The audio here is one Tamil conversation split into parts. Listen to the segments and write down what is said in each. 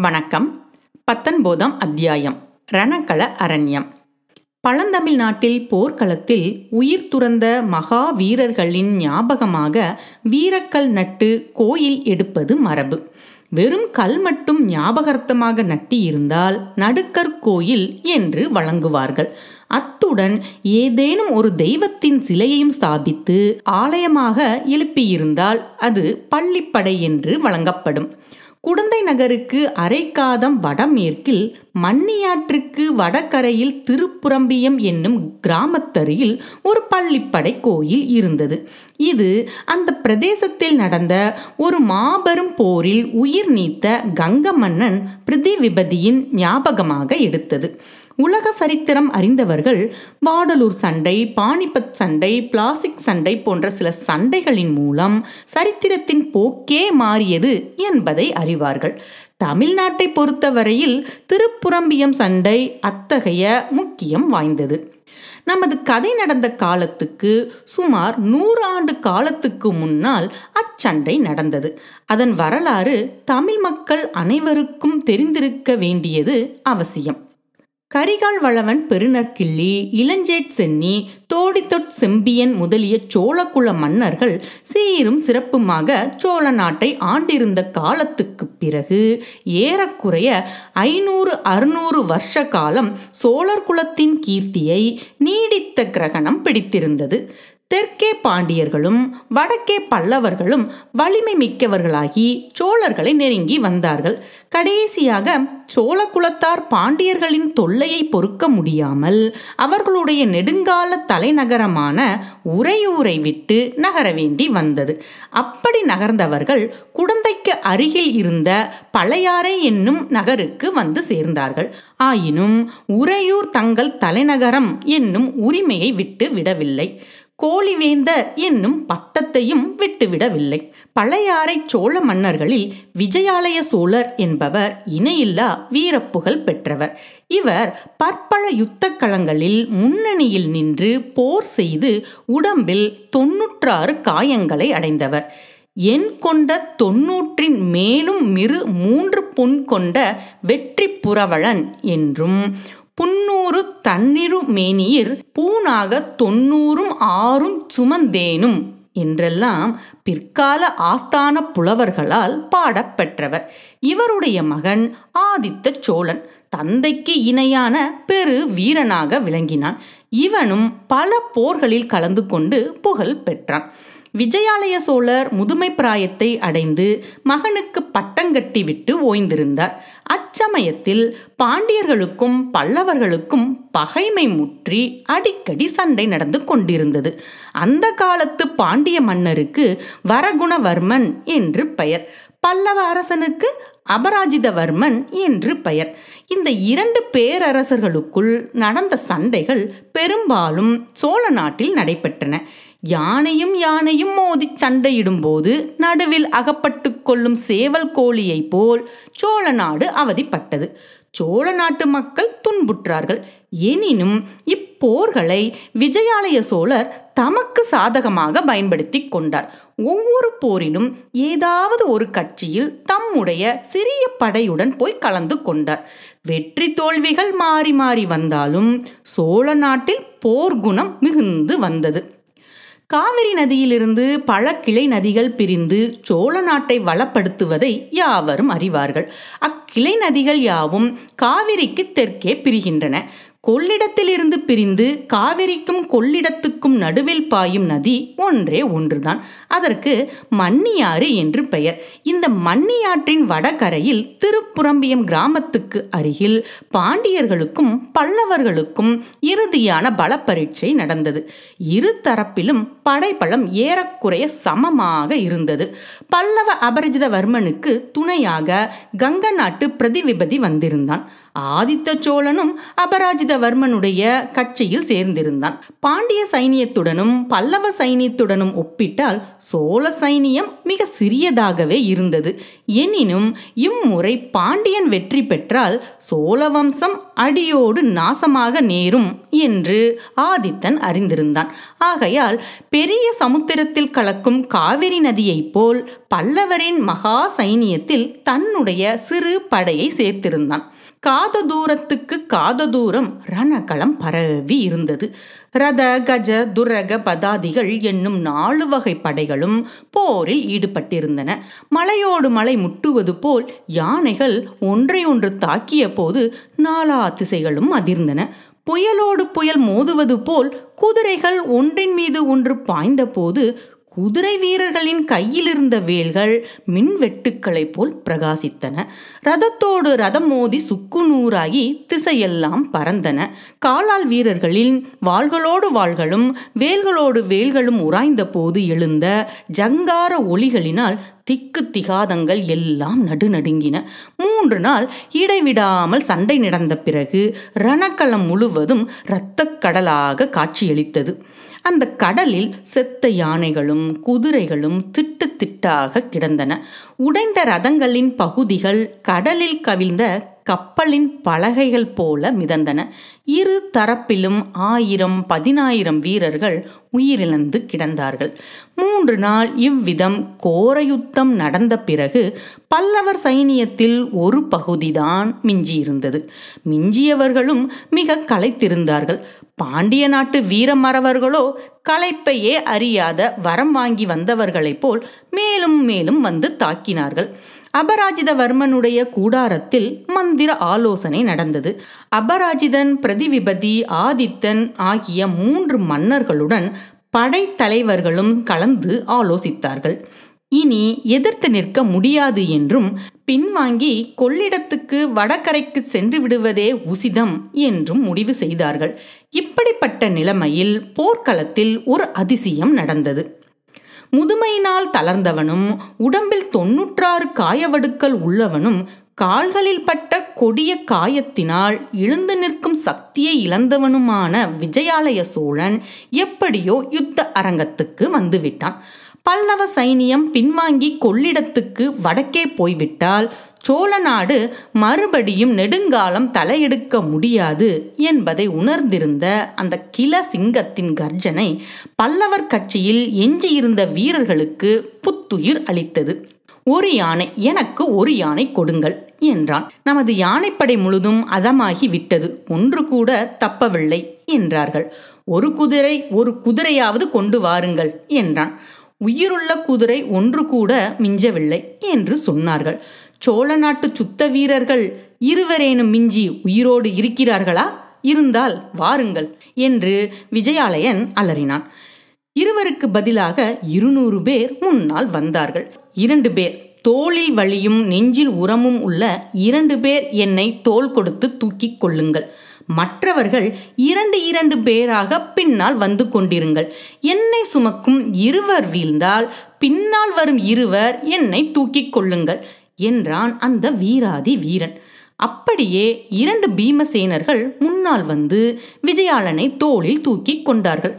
வணக்கம். பத்தொன்பதாம் அத்தியாயம். ரணக்கள அரண்யம். பழந்தமிழ்நாட்டில் போர்க்களத்தில் உயிர் துறந்த மகா வீரர்களின் ஞாபகமாக வீரக்கல் நட்டு கோயில் எடுப்பது மரபு. வெறும் கல் மட்டும் ஞாபகார்த்தமாக நட்டி இருந்தால் கோயில் என்று வழங்குவார்கள். அத்துடன் ஏதேனும் ஒரு தெய்வத்தின் சிலையையும் ஸ்தாபித்து ஆலயமாக எழுப்பியிருந்தால் அது பள்ளிப்படை என்று வழங்கப்படும். குடந்தை நகருக்கு அரைக்காதம் வடமேற்கில் மன்னியாற்றுக்கு வடகரையில் திருப்புரம்பியம் என்னும் கிராமத்தருகில் ஒரு பள்ளிப்படை கோயில் இருந்தது. இது அந்த பிரதேசத்தில் நடந்த ஒரு மாபெரும் போரில் உயிர் நீத்த கங்க மன்னன் பிரிதிவிபதியின் ஞாபகமாக எடுத்தது. உலக சரித்திரம் அறிந்தவர்கள் வாடலூர் சண்டை பானிபத் சண்டை பிளாஸ்டிக் சண்டை போன்ற சில சண்டைகளின் மூலம் சரித்திரத்தின் போக்கே மாறியது என்பதை அறிவார்கள். தமிழ்நாட்டை பொறுத்தவரையில் திருப்புரம்பியம் சண்டை அத்தகைய முக்கியம் வாய்ந்தது. நமது கதை நடந்த காலத்துக்கு சுமார் நூறு ஆண்டு காலத்துக்கு முன்னால் அச்சண்டை நடந்தது. அதன் வரலாறு தமிழ் மக்கள் அனைவருக்கும் தெரிந்திருக்க வேண்டியது அவசியம். கரிகால் வளவன் பெருநற்கிள்ளி இளஞ்சேட் சென்னி தோடித்தொட் செம்பியன் முதலிய சோழகுல மன்னர்கள் சீரும் சிறப்புமாக சோழ நாட்டை ஆண்டிருந்த காலத்துக்கு பிறகு ஏறக்குறைய ஐநூறு அறுநூறு வருஷ காலம் சோழர் குலத்தின் கீர்த்தியை நீடித்த கிரகணம் பிடித்திருந்தது. தெற்கே பாண்டியர்களும் வடக்கே பல்லவர்களும் வலிமை மிக்கவர்களாகி சோழர்களை நெருங்கி வந்தார்கள். கடைசியாக சோழ குலத்தார் பாண்டியர்களின் தொல்லையை பொறுக்க முடியாமல் அவர்களுடைய நெடுங்கால தலைநகரமான உறையூரை விட்டு நகர வேண்டி வந்தது. அப்படி நகர்ந்தவர்கள் குடந்தைக்கு அருகில் இருந்த பழையாறை என்னும் நகருக்கு வந்து சேர்ந்தார்கள். ஆயினும் உறையூர் தங்கள் தலைநகரம் என்னும் உரிமையை விட்டு விடவில்லை. கோழிவேந்தர் என்னும் பட்டத்தையும் விட்டுவிடவில்லை. பழையாறை சோழ மன்னர்களில் விஜயாலய சோழர் என்பவர் இணையில்லா வீரப்புகழ் பெற்றவர். இவர் பற்பல யுத்த களங்களில் முன்னணியில் நின்று போர் செய்து உடம்பில் தொன்னூற்றாறு காயங்களை அடைந்தவர். எண் கொண்ட தொன்னூற்றின் மேலும் மிரு மூன்று பொன் கொண்ட வெற்றி புரவலன் என்றும் புன்னூறு தன்னிரு மேனியிர் பூணாக தொன்னூறும் ஆறும் சுமந்தேனும் என்றெல்லாம் பிற்கால ஆஸ்தான புலவர்களால் பாடப்பெற்றவர். இவருடைய மகன் ஆதித்த சோழன் தந்தைக்கு இணையான பெரு வீரனாக விளங்கினான். இவனும் பல போர்களில் கலந்து கொண்டு புகழ் பெற்றான். விஜயாலய சோழர் முதுமை பிராயத்தை அடைந்து மகனுக்கு பட்டங்கட்டி விட்டு ஓய்ந்திருந்தார். அச்சமயத்தில் பாண்டியர்களுக்கும் பல்லவர்களுக்கும் பகைமை முற்றி அடிக்கடி சண்டை நடந்து கொண்டிருந்தது. அந்த காலத்து பாண்டிய மன்னருக்கு வரகுணவர்மன் என்று பெயர். பல்லவ அரசனுக்கு அபராஜிதவர்மன் என்று பெயர். இந்த இரண்டு பேரரசர்களுக்குள் நடந்த சண்டைகள் பெரும்பாலும் சோழ நாட்டில் நடைபெற்றன. யானையும் யானையும் மோதி சண்டையிடும்போது நடுவில் அகப்பட்டு கொள்ளும் சேவல் கோழியைப் போல் சோழ நாடு அவதிப்பட்டது. சோழ நாட்டு மக்கள் துன்புற்றார்கள். எனினும் இப்போர்களை விஜயாலய சோழர் தமக்கு சாதகமாக பயன்படுத்தி கொண்டார். ஒவ்வொரு போரிலும் ஏதாவது ஒரு கட்சியில் தம்முடைய சிறிய படையுடன் போய் கலந்து கொண்டார். வெற்றி தோல்விகள் மாறி மாறி வந்தாலும் சோழ நாட்டில் போர்க்குணம் மிகுந்து வந்தது. காவிரி நதியிலிருந்து பல கிளை நதிகள் பிரிந்து சோழ நாட்டை வளப்படுத்துவதை யாவரும் அறிவார்கள். அக்கிளை நதிகள் யாவும் காவிரிக்கு தெற்கே பிரிகின்றன. கொள்ளிடத்திலிருந்து பிரிந்து காவிரிக்கும் கொள்ளிடத்துக்கும் நடுவில் பாயும் நதி ஒன்றே ஒன்றுதான். அதற்கு மன்னியாறு என்று பெயர். இந்த மன்னியாற்றின் வடகரையில் திருப்புரம்பியம் கிராமத்துக்கு அருகில் பாண்டியர்களுக்கும் பல்லவர்களுக்கும் இறுதியான பல பரீட்சை நடந்தது. இரு தரப்பிலும் படைபலம் ஏறக்குறைய சமமாக இருந்தது. பல்லவ அபரிஜிதவர்மனுக்கு துணையாக கங்க நாட்டு பிரதிவிபதி வந்திருந்தான். ஆதித்த சோழனும் அபராஜிதவர்மனுடைய கட்சியில் சேர்ந்திருந்தான். பாண்டிய சைனியத்துடனும் பல்லவ சைனியத்துடனும் ஒப்பிட்டால் சோழ சைனியம் மிக சிறியதாகவே இருந்தது. எனினும் இம்முறை பாண்டியன் வெற்றி பெற்றால் சோழ வம்சம் அடியோடு நாசமாக நேரும் என்று ஆதித்தன் அறிந்திருந்தான். ஆகையால் பெரிய சமுத்திரத்தில் கலக்கும் காவிரி நதியைப் போல் பல்லவரின் மகா சைனியத்தில் தன்னுடைய சிறு படையை சேர்த்திருந்தான். காத தூரத்துக்கு காத தூரம் ரணகளம் பரவி இருந்தது. ரத கஜ துரக பதாதிகள் என்னும் நாலு வகை படைகளும் போரில் ஈடுபட்டிருந்தன. மலையோடு மலை முட்டுவது போல் யானைகள் ஒன்றை ஒன்று தாக்கிய போது நாலா திசைகளும் அதிர்ந்தன. புயலோடு புயல் மோதுவது போல் குதிரைகள் ஒன்றின் மீது ஒன்று பாய்ந்தபோது குதிரை வீரர்களின் கையில் இருந்த வேல்கள் மின்வெட்டுக்களைப் போல் பிரகாசித்தன. ரதத்தோடு ரதம் மோதி சுக்குநூறாகி திசையெல்லாம் பறந்தன. காலால் வீரர்களின் வாள்களோடு வாள்களும் வேல்களோடு வேல்களும் உராய்ந்த போது எழுந்த ஜங்கார ஒளிகளினால் திக்கு திகாதங்கள் எல்லாம் நடுநடுங்கின. மூன்று நாள் இடைவிடாமல் சண்டை நடந்த பிறகு ரணக்களம் முழுவதும் இரத்தக்கடலாக காட்சியளித்தது. அந்த கடலில் செத்த யானைகளும் குதிரைகளும் திட்டு திட்டாக கிடந்தன. உடைந்த ரதங்களின் பகுதிகள் கடலில் கவிழ்ந்த கப்பலின் பலகைகள் போல மிதந்தன. இரு தரப்பிலும் ஆயிரம் பதினாயிரம் வீரர்கள் உயிரிழந்து கிடந்தார்கள். மூன்று நாள் இவ்விதம் கோரயுத்தம் நடந்த பிறகு பல்லவர் சைனியத்தில் ஒரு பகுதிதான் மிஞ்சியிருந்தது. மிஞ்சியவர்களும் மிக களைத்திருந்தார்கள். பாண்டிய நாட்டு வீரமறவர்களோ களைப்பையே அறியாத வரம் வாங்கி வந்தவர்களைப் போல் மேலும் மேலும் வந்து தாக்கினார்கள். அபராஜிதவர்மனுடைய கூடாரத்தில் மந்திர ஆலோசனை நடந்தது. அபராஜிதன் பிரதிவிபதி ஆதித்தன் ஆகிய மூன்று மன்னர்களுடன் படைத்தலைவர்களும் கலந்து ஆலோசித்தார்கள். இனி எதிர்த்து நிற்க முடியாது என்றும் பின்வாங்கி கொள்ளிடத்துக்கு வடகரைக்கு சென்று விடுவதே உசிதம் என்றும் முடிவு செய்தார்கள். இப்படிப்பட்ட நிலைமையில் போர்க்களத்தில் ஒரு அதிசயம் நடந்தது. முதுமையினால் தளர்ந்தவனும் உடம்பில் தொன்னூற்றாறு காயவடுக்கள் உள்ளவனும் கால்களில் பட்ட கொடிய காயத்தினால் எழுந்து நிற்கும் சக்தியை இழந்தவனுமான விஜயாலய சோழன் எப்படியோ யுத்த அரங்கத்துக்கு வந்துவிட்டான். பல்லவ சைனியம் பின்வாங்கி கொள்ளிடத்துக்கு வடக்கே போய்விட்டால் சோழ நாடு மறுபடியும் நெடுங்காலம் தலையெடுக்க முடியாது என்பதை உணர்ந்திருந்த அந்த கில சிங்கத்தின் கர்ஜனை பல்லவர் கட்சியில் எஞ்சியிருந்த வீரர்களுக்கு புத்துயிர் அளித்தது. ஒரு யானை எனக்கு ஒரு யானை கொடுங்கள் என்றான். நமது யானைப்படை முழுதும் அதமாகி விட்டது. ஒன்று கூட தப்பவில்லை என்றார்கள். ஒரு குதிரை ஒரு குதிரையாவது கொண்டு வாருங்கள் என்றான். உயிருள்ள குதிரை ஒன்று கூட மிஞ்சவில்லை என்று சொன்னார்கள். சோழ நாட்டு சுத்த வீரர்கள் இருவரேனும் மிஞ்சி உயிரோடு இருக்கிறார்களா? இருந்தால் வாருங்கள் என்று விஜயாலயன் அலறினான். இருவருக்கு பதிலாக இருநூறு பேர் முன்னால் வந்தார்கள். இரண்டு பேர் தோளில் வழியும் நெஞ்சில் உரமும் உள்ள இரண்டு பேர் என்னை தோல் கொடுத்து தூக்கிக் கொள்ளுங்கள். மற்றவர்கள் இரண்டு இரண்டு பேராக பின்னால் வந்து கொண்டிருங்கள். என்னை சுமக்கும் இருவர் வீழ்ந்தால் பின்னால் வரும் இருவர் என்னை தூக்கிக் கொள்ளுங்கள். என்றான் அந்த வீராதி வீரன். அப்படியே இரண்டு பீமசேனர்கள் முன்னால் வந்து விஜயாளனை தோளில் தூக்கிக் கொண்டார்கள்.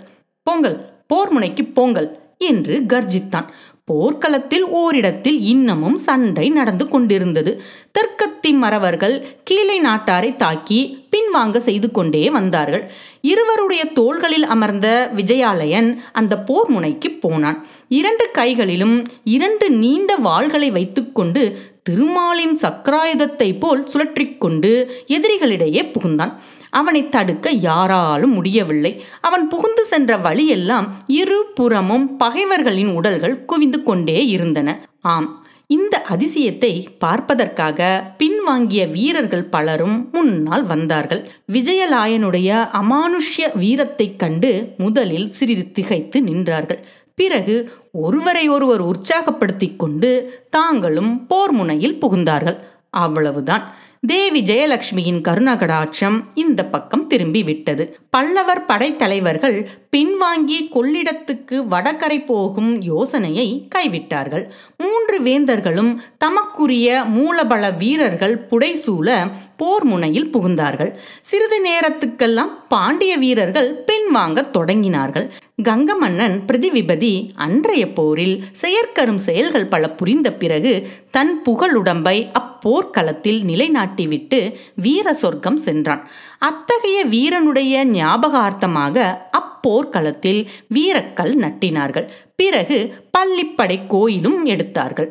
போங்கள் போர் முனைக்கு போங்கள் என்று கர்ஜித்தான். போர்க்களத்தில் ஓரிடத்தில் இன்னமும் சண்டை நடந்து கொண்டிருந்தது. தெற்கத்தி மறவர்கள் கீழே நாட்டாரை தாக்கி பின்வாங்க செய்து கொண்டே வந்தார்கள். இருவருடைய தோள்களில் அமர்ந்த விஜயாலயன் அந்த போர் முனைக்கு போனான். இரண்டு கைகளிலும் இரண்டு நீண்ட வாள்களை வைத்துக்கொண்டு திருமாலின் சக்கராயுதத்தை போல் சுழற்றிக்கொண்டு எதிரிகளிடையே புகுந்தான். அவனை தடுக்க யாராலும் முடியவில்லை. அவன் புகுந்து சென்ற வழியெல்லாம் இரு புறமும் பகைவர்களின் உடல்கள் குவிந்து கொண்டே இருந்தன. ஆம் இந்த அதிசயத்தை பார்ப்பதற்காக பின்வாங்கிய வீரர்கள் பலரும் முன்னால் வந்தார்கள். விஜயலாயனுடைய அமானுஷ்ய வீரத்தைக் கண்டு முதலில் சிறிது திகைத்து நின்றார்கள். பிறகு ஒருவரை ஒருவர் உற்சாகப்படுத்திக் கொண்டு தாங்களும் போர் முனையில் புகுந்தார்கள். அவ்வளவுதான். தேவி ஜெயலட்சுமியின் கருணகடாட்சம் இந்த பக்கம் திரும்பி விட்டது பல்லவர் படைத்தலைவர்கள் பின்வாங்கி கொள்ளிடத்துக்கு வடகரை போகும் யோசனையை கைவிட்டார்கள். மூன்று வேந்தர்களும் தமக்குரிய மூலபல வீரர்கள் புடைசூழ போர் முனையில் புகுந்தார்கள். சிறிது நேரத்துக்கெல்லாம் பாண்டிய வீரர்கள் பின்வாங்கத் தொடங்கினார்கள். கங்க மன்னன் பிரதிவிபதி அன்றைய போரில் செயற்கரும் செயல்கள் பல புரிந்த பிறகு தன் புகழுடம்பை அப்போர்க்களத்தில் நிலைநாட்டிவிட்டு வீர சொர்க்கம் சென்றான். அத்தகைய வீரனுடைய ஞாபகார்த்தமாக அப்போர்க்களத்தில் வீரக்கல் நட்டினார்கள். பிறகு பள்ளிப்படை கோயிலும் எடுத்தார்கள்.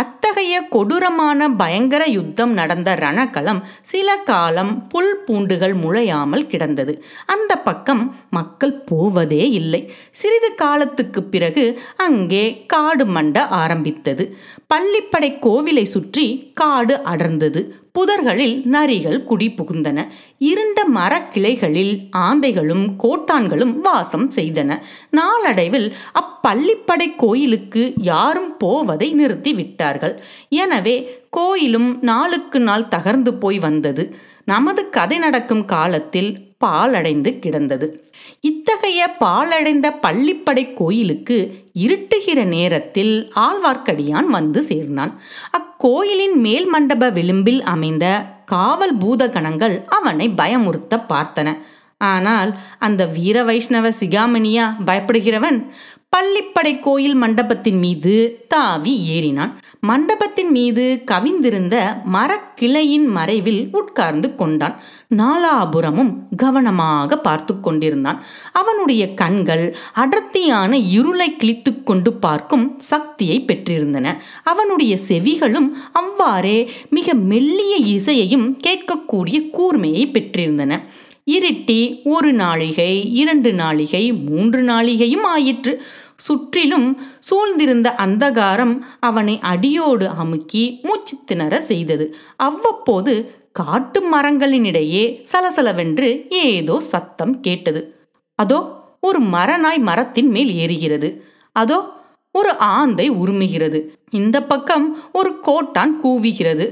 அத்தகைய கொடூரமான பயங்கர யுத்தம் நடந்த ரணக்களம் சில காலம் புல் பூண்டுகள் முளையாமல் கிடந்தது. அந்த பக்கம் மக்கள் போவதே இல்லை. சிறிது காலத்துக்கு பிறகு அங்கே காடு மண்ட ஆரம்பித்தது. பள்ளிப்படை கோவிலை சுற்றி காடு அடர்ந்தது. புதர்களில் நரிகள் குடி புகுந்தன. இருண்ட மரக்கிளைகளில் ஆந்தைகளும் கோட்டான்களும் வாசம் செய்தன. நாளடைவில் அப்பள்ளிப்படை கோயிலுக்கு யாரும் போவதை நிறுத்தி விட்டார்கள். எனவே கோயிலும் நாளுக்கு நாள் தகர்ந்து போய் வந்தது. நமது கதை நடக்கும் காலத்தில் பாலடைந்து கிடந்தது. இத்தகைய பாலடைந்த பள்ளிப்படை கோயிலுக்கு இருட்டுகிற நேரத்தில் ஆழ்வார்க்கடியான் வந்து சேர்ந்தான். அக்கோயிலின் மேல் மண்டப விளிம்பில் அமைந்த காவல் பூதகணங்கள் அவனை பயமுறுத்த பார்த்தன. ஆனால் அந்த வீர வைஷ்ணவ சிகாமணியா பயப்படுகிறவன் பள்ளிப்படை கோயில் மண்டபத்தின் மீது தாவி ஏறினான். மண்டபத்தின் மீது கவிந்திருந்த மரக்கிளையின் மறைவில் உட்கார்ந்து கொண்டான். நாலாபுரமும் கவனமாக பார்த்து கொண்டிருந்தான். அவனுடைய கண்கள் அடர்த்தியான இருளை கிழித்து கொண்டு பார்க்கும் சக்தியை பெற்றிருந்தன. அவனுடைய செவிகளும் அவ்வாறே மிக மெல்லிய இசையையும் கேட்கக்கூடிய கூர்மையை பெற்றிருந்தன. இருட்டி ஒரு நாளிகை இரண்டு நாளிகை மூன்று நாளிகையும் ஆயிற்று. சுற்றிலும் சூழ்ந்திருந்த அந்தகாரம் அவனை அடியோடு அமுக்கி மூச்சு திணற செய்தது. அவ்வப்போது காட்டு மரங்களினிடையே சலசலவென்று ஏதோ சத்தம் கேட்டது. அதோ ஒரு மரநாய் மரத்தின் மேல் ஏறுகிறது. அதோ ஒரு ஆந்தை உருமுகிறது. இந்த பக்கம் ஒரு கோட்டான் கூவுகிறது.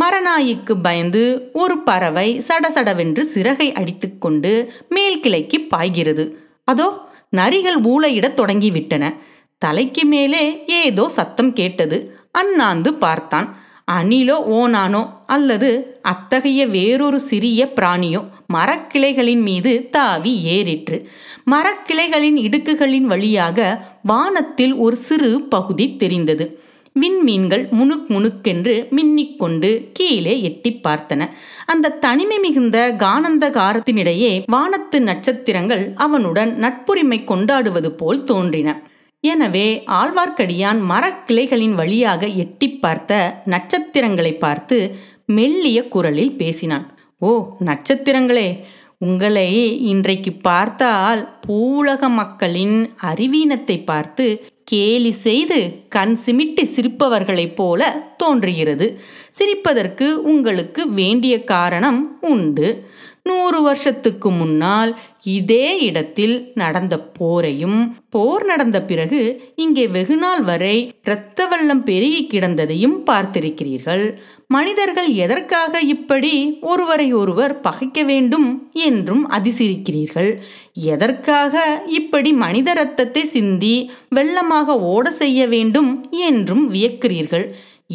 மரநாய்க்கு பயந்து ஒரு பறவை சடசடவென்று சிறகை அடித்துக்கொண்டு மேல் கிளைக்கு பாய்கிறது. அதோ நரிகள் ஊளையிடத் தொடங்கிவிட்டன. தலைக்கு மேலே ஏதோ சத்தம் கேட்டது. அண்ணாந்து பார்த்தான். அணிலோ ஓனானோ அல்லது அத்தகைய வேறொரு சிறிய பிராணியோ? மரக்கிளைகளின் மீது தாவி ஏறிற்று. மரக்கிளைகளின் இடுக்குகளின் வழியாக வானத்தில் ஒரு சிறு பகுதி தெரிந்தது. விண்மீன்கள் முணுக் முணுக்கென்று மின்னிக்கொண்டு கீழே எட்டி பார்த்தன. அந்த தனிமை மிகுந்த கானந்த காரத்தினிடையே வானத்து நட்சத்திரங்கள் அவனுடன் நட்புரிமை கொண்டாடுவது போல் தோன்றின. எனவே ஆழ்வார்க்கடியான் மரக்கிளைகளின் வழியாக எட்டி பார்த்த நட்சத்திரங்களை பார்த்து மெல்லிய குரலில் பேசினான். ஓ நட்சத்திரங்களே உங்களை இன்றைக்கு பார்த்தால் பூலக மக்களின் அறிவீனத்தை பார்த்து கேலி செய்து கண் சிமிட்டி சிரிப்பவர்களைப் போல தோன்றுகிறது. சிரிப்பதற்கு உங்களுக்கு வேண்டிய காரணம் உண்டு. நூறு வருஷத்துக்கு முன்னால் இதே இடத்தில் நடந்த போரையும் போர் நடந்த பிறகு இங்கே வெகுநாள் வரை இரத்த வெள்ளம் பெருகி கிடந்ததையும் பார்த்திருக்கிறீர்கள். மனிதர்கள் எதற்காக இப்படி ஒருவரை ஒருவர் பகைக்க வேண்டும் என்றும் அதிசரிக்கிறீர்கள் எதற்காக இப்படி மனித ரத்தத்தை சிந்தி வெள்ளமாக ஓட செய்ய வேண்டும் என்றும் வியக்கிறீர்கள்.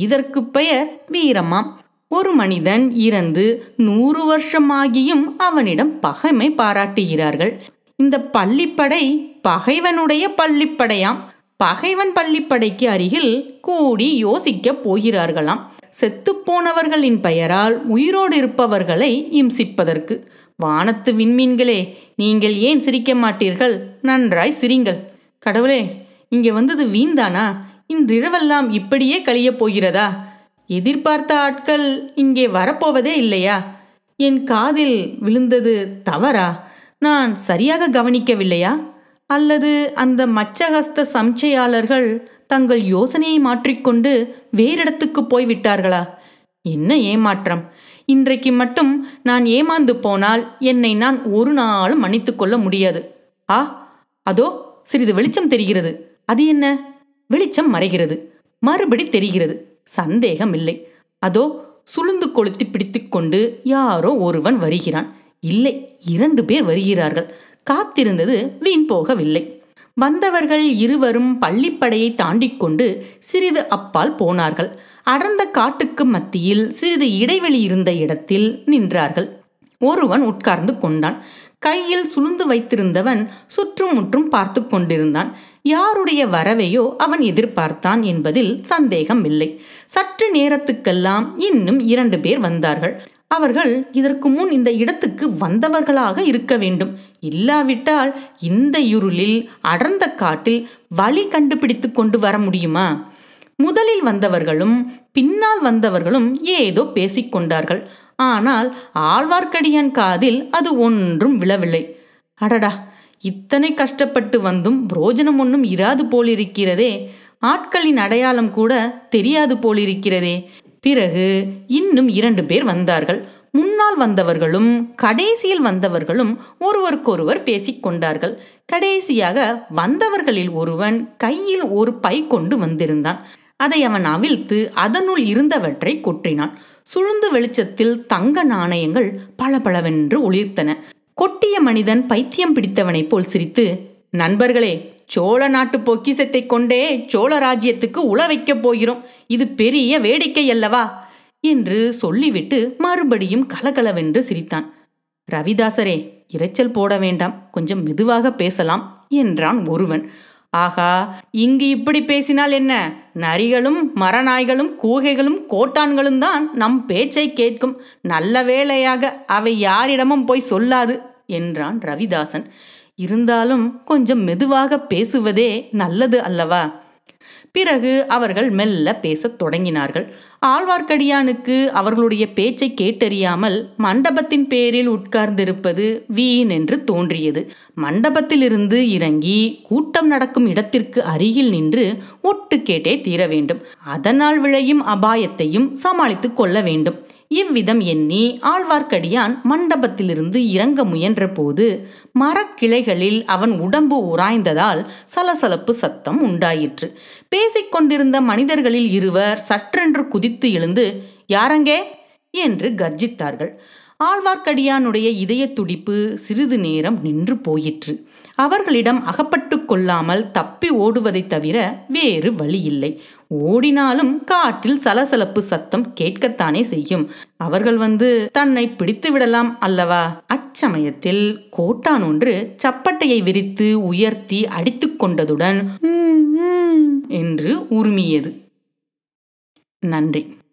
இதற்கு பெயர் வீரமாம். ஒரு மனிதன் இறந்து நூறு வருஷமாகியும் அவனிடம் பகைமை பாராட்டுகிறார்கள். இந்த பள்ளிப்படை பகைவனுடைய பள்ளிப்படையாம். பகைவன் பள்ளிப்படைக்கு அருகில் கூடி யோசிக்கப் போகிறார்களாம். செத்துப்போனவர்களின் பெயரால் உயிரோடு இருப்பவர்களை இம்சிப்பதற்கு. வானத்து விண்மீன்களே நீங்கள் ஏன் சிரிக்க மாட்டீர்கள்? நன்றாய் சிரிங்கள். கடவுளே இங்கே வந்தது வீண்தானா இன்றிரவெல்லாம் இப்படியே கழியப் போகிறதா? எதிர்பார்த்த ஆட்கள் இங்கே வரப்போவதே இல்லையா? என் காதில் விழுந்தது தவறா? நான் சரியாக கவனிக்கவில்லையா? அல்லது அந்த மச்சகஸ்த சம்சையாளர்கள் தங்கள் யோசனையை மாற்றிக்கொண்டு வேறிடத்துக்கு போய்விட்டார்களா? என்ன ஏமாற்றம்? இன்றைக்கு மட்டும் நான் ஏமாந்து போனால் என்னை நான் ஒரு நாளும் மன்னித்து கொள்ள முடியாது. ஆ அதோ சிறிது வெளிச்சம் தெரிகிறது. அது என்ன? வெளிச்சம் மறைகிறது. மறுபடி தெரிகிறது. சந்தேகமில்லை. அதோ சுளுந்து கொளுத்தி பிடித்துக்கொண்டு யாரோ ஒருவன் வருகிறான். இல்லை இரண்டு பேர் வருகிறார்கள். காத்திருந்தது வீண் போகவில்லை. வந்தவர்கள் இருவரும் பள்ளிப்படையை தாண்டி கொண்டு சிறிது அப்பால் போனார்கள். அடர்ந்த காட்டுக்கு மத்தியில் சிறிது இடைவெளி இருந்த இடத்தில் நின்றார்கள். ஒருவன் உட்கார்ந்து கொண்டான். கையில் சுளுந்து வைத்திருந்தவன் சுற்றும் முற்றும் பார்த்து கொண்டிருந்தான். யாருடைய வரவையோ அவன் எதிர்பார்த்தான் என்பதில் சந்தேகம் இல்லை சற்று நேரத்துக்கெல்லாம் இன்னும் இரண்டு பேர் வந்தார்கள். அவர்கள் இதற்கு முன் இந்த இடத்துக்கு வந்தவர்களாக இருக்க வேண்டும். இல்லாவிட்டால் இந்த இருளில் அடர்ந்த காட்டில் வழி கண்டுபிடித்து கொண்டு வர முடியுமா? முதலில் வந்தவர்களும் பின்னால் வந்தவர்களும் ஏதோ பேசிக்கொண்டார்கள் ஆனால் ஆழ்வார்க்கடியான் காதில் அது ஒன்றும் விழவில்லை. அடடா! இத்தனை கஷ்டப்பட்டு வந்தும் புரோஜனம் ஒன்றும் இராது போலிருக்கிறதே. ஆட்களின் அடையாளம் கூட தெரியாது போலிருக்கிறதே. பிறகு இன்னும் இரண்டு பேர் வந்தார்கள். முன்னால் வந்தவர்களும் கடைசியில் வந்தவர்களும் ஒருவருக்கொருவர் பேசிக்கொண்டார்கள் கடைசியாக வந்தவர்களில் ஒருவன் கையில் ஒரு பை கொண்டு வந்திருந்தான். அதை அவன் அவிழ்த்து அதனுள் இருந்தவற்றை கொற்றினான் சுழுந்து வெளிச்சத்தில் தங்க நாணயங்கள் பளபளவென்று ஒளிர்த்தன. கொட்டிய மனிதன் பைத்தியம் பிடித்தவனைப் போல் சிரித்து நண்பர்களே சோழ நாட்டு பொக்கிசத்தை கொண்டே சோழ ராஜ்யத்துக்கு உள வைக்கப் போகிறோம். இது பெரிய வேடிக்கை அல்லவா? என்று சொல்லிவிட்டு மறுபடியும் கலகலவென்று சிரித்தான். ரவிதாசரே இரைச்சல் போட வேண்டாம். கொஞ்சம் மெதுவாக பேசலாம் என்றான் ஒருவன். ஆகா இங்கு இப்படி பேசினால் என்ன? நரிகளும் மரநாய்களும் கூகைகளும் கோட்டான்களும் தான் நம் பேச்சை கேட்கும். நல்ல வேளையாக அவை யாரிடமும் போய் சொல்லாது என்றான் ரவிதாசன். இருந்தாலும் கொஞ்சம் மெதுவாக பேசுவதே நல்லது அல்லவா? பிறகு அவர்கள் மெல்ல பேசத் தொடங்கினார்கள். ஆழ்வார்க்கடியானுக்கு அவர்களுடைய பேச்சை கேட்டறியாமல் மண்டபத்தின் பேரில் உட்கார்ந்திருப்பது வீண் என்று தோன்றியது. மண்டபத்திலிருந்து இறங்கி கூட்டம் நடக்கும் இடத்திற்கு அருகில் நின்று ஒட்டு கேட்டே தீர வேண்டும். அதனால் விளையும் அபாயத்தையும் சமாளித்துக் கொள்ள வேண்டும். இவ்விதம் எண்ணி ஆழ்வார்க்கடியான் மண்டபத்திலிருந்து இறங்க முயன்றபோது மரக்கிளைகளில் அவன் உடம்பு உராய்ந்ததால் சலசலப்பு சத்தம் உண்டாயிற்று. பேசிக்கொண்டிருந்த மனிதர்களில் இருவர் சற்றென்று குதித்து எழுந்து யாரங்கே என்று கர்ஜித்தார்கள். ஆழ்வார்க்கடியானுடைய இதய துடிப்பு சிறிது நேரம் நின்று போயிற்று. அவர்களிடம் அகப்பட்டு கொள்ளாமல் தப்பி ஓடுவதைத் தவிர வேறு வழி இல்லை ஓடினாலும் காட்டில் சலசலப்பு சத்தம் கேட்கத்தானே செய்யும். அவர்கள் வந்து தன்னை பிடித்து விடலாம் அல்லவா? அச்சமயத்தில் கோட்டான் ஒன்று சப்பட்டையை விரித்து உயர்த்தி அடித்து கொண்டதுடன் என்று உருமியது. நன்றி.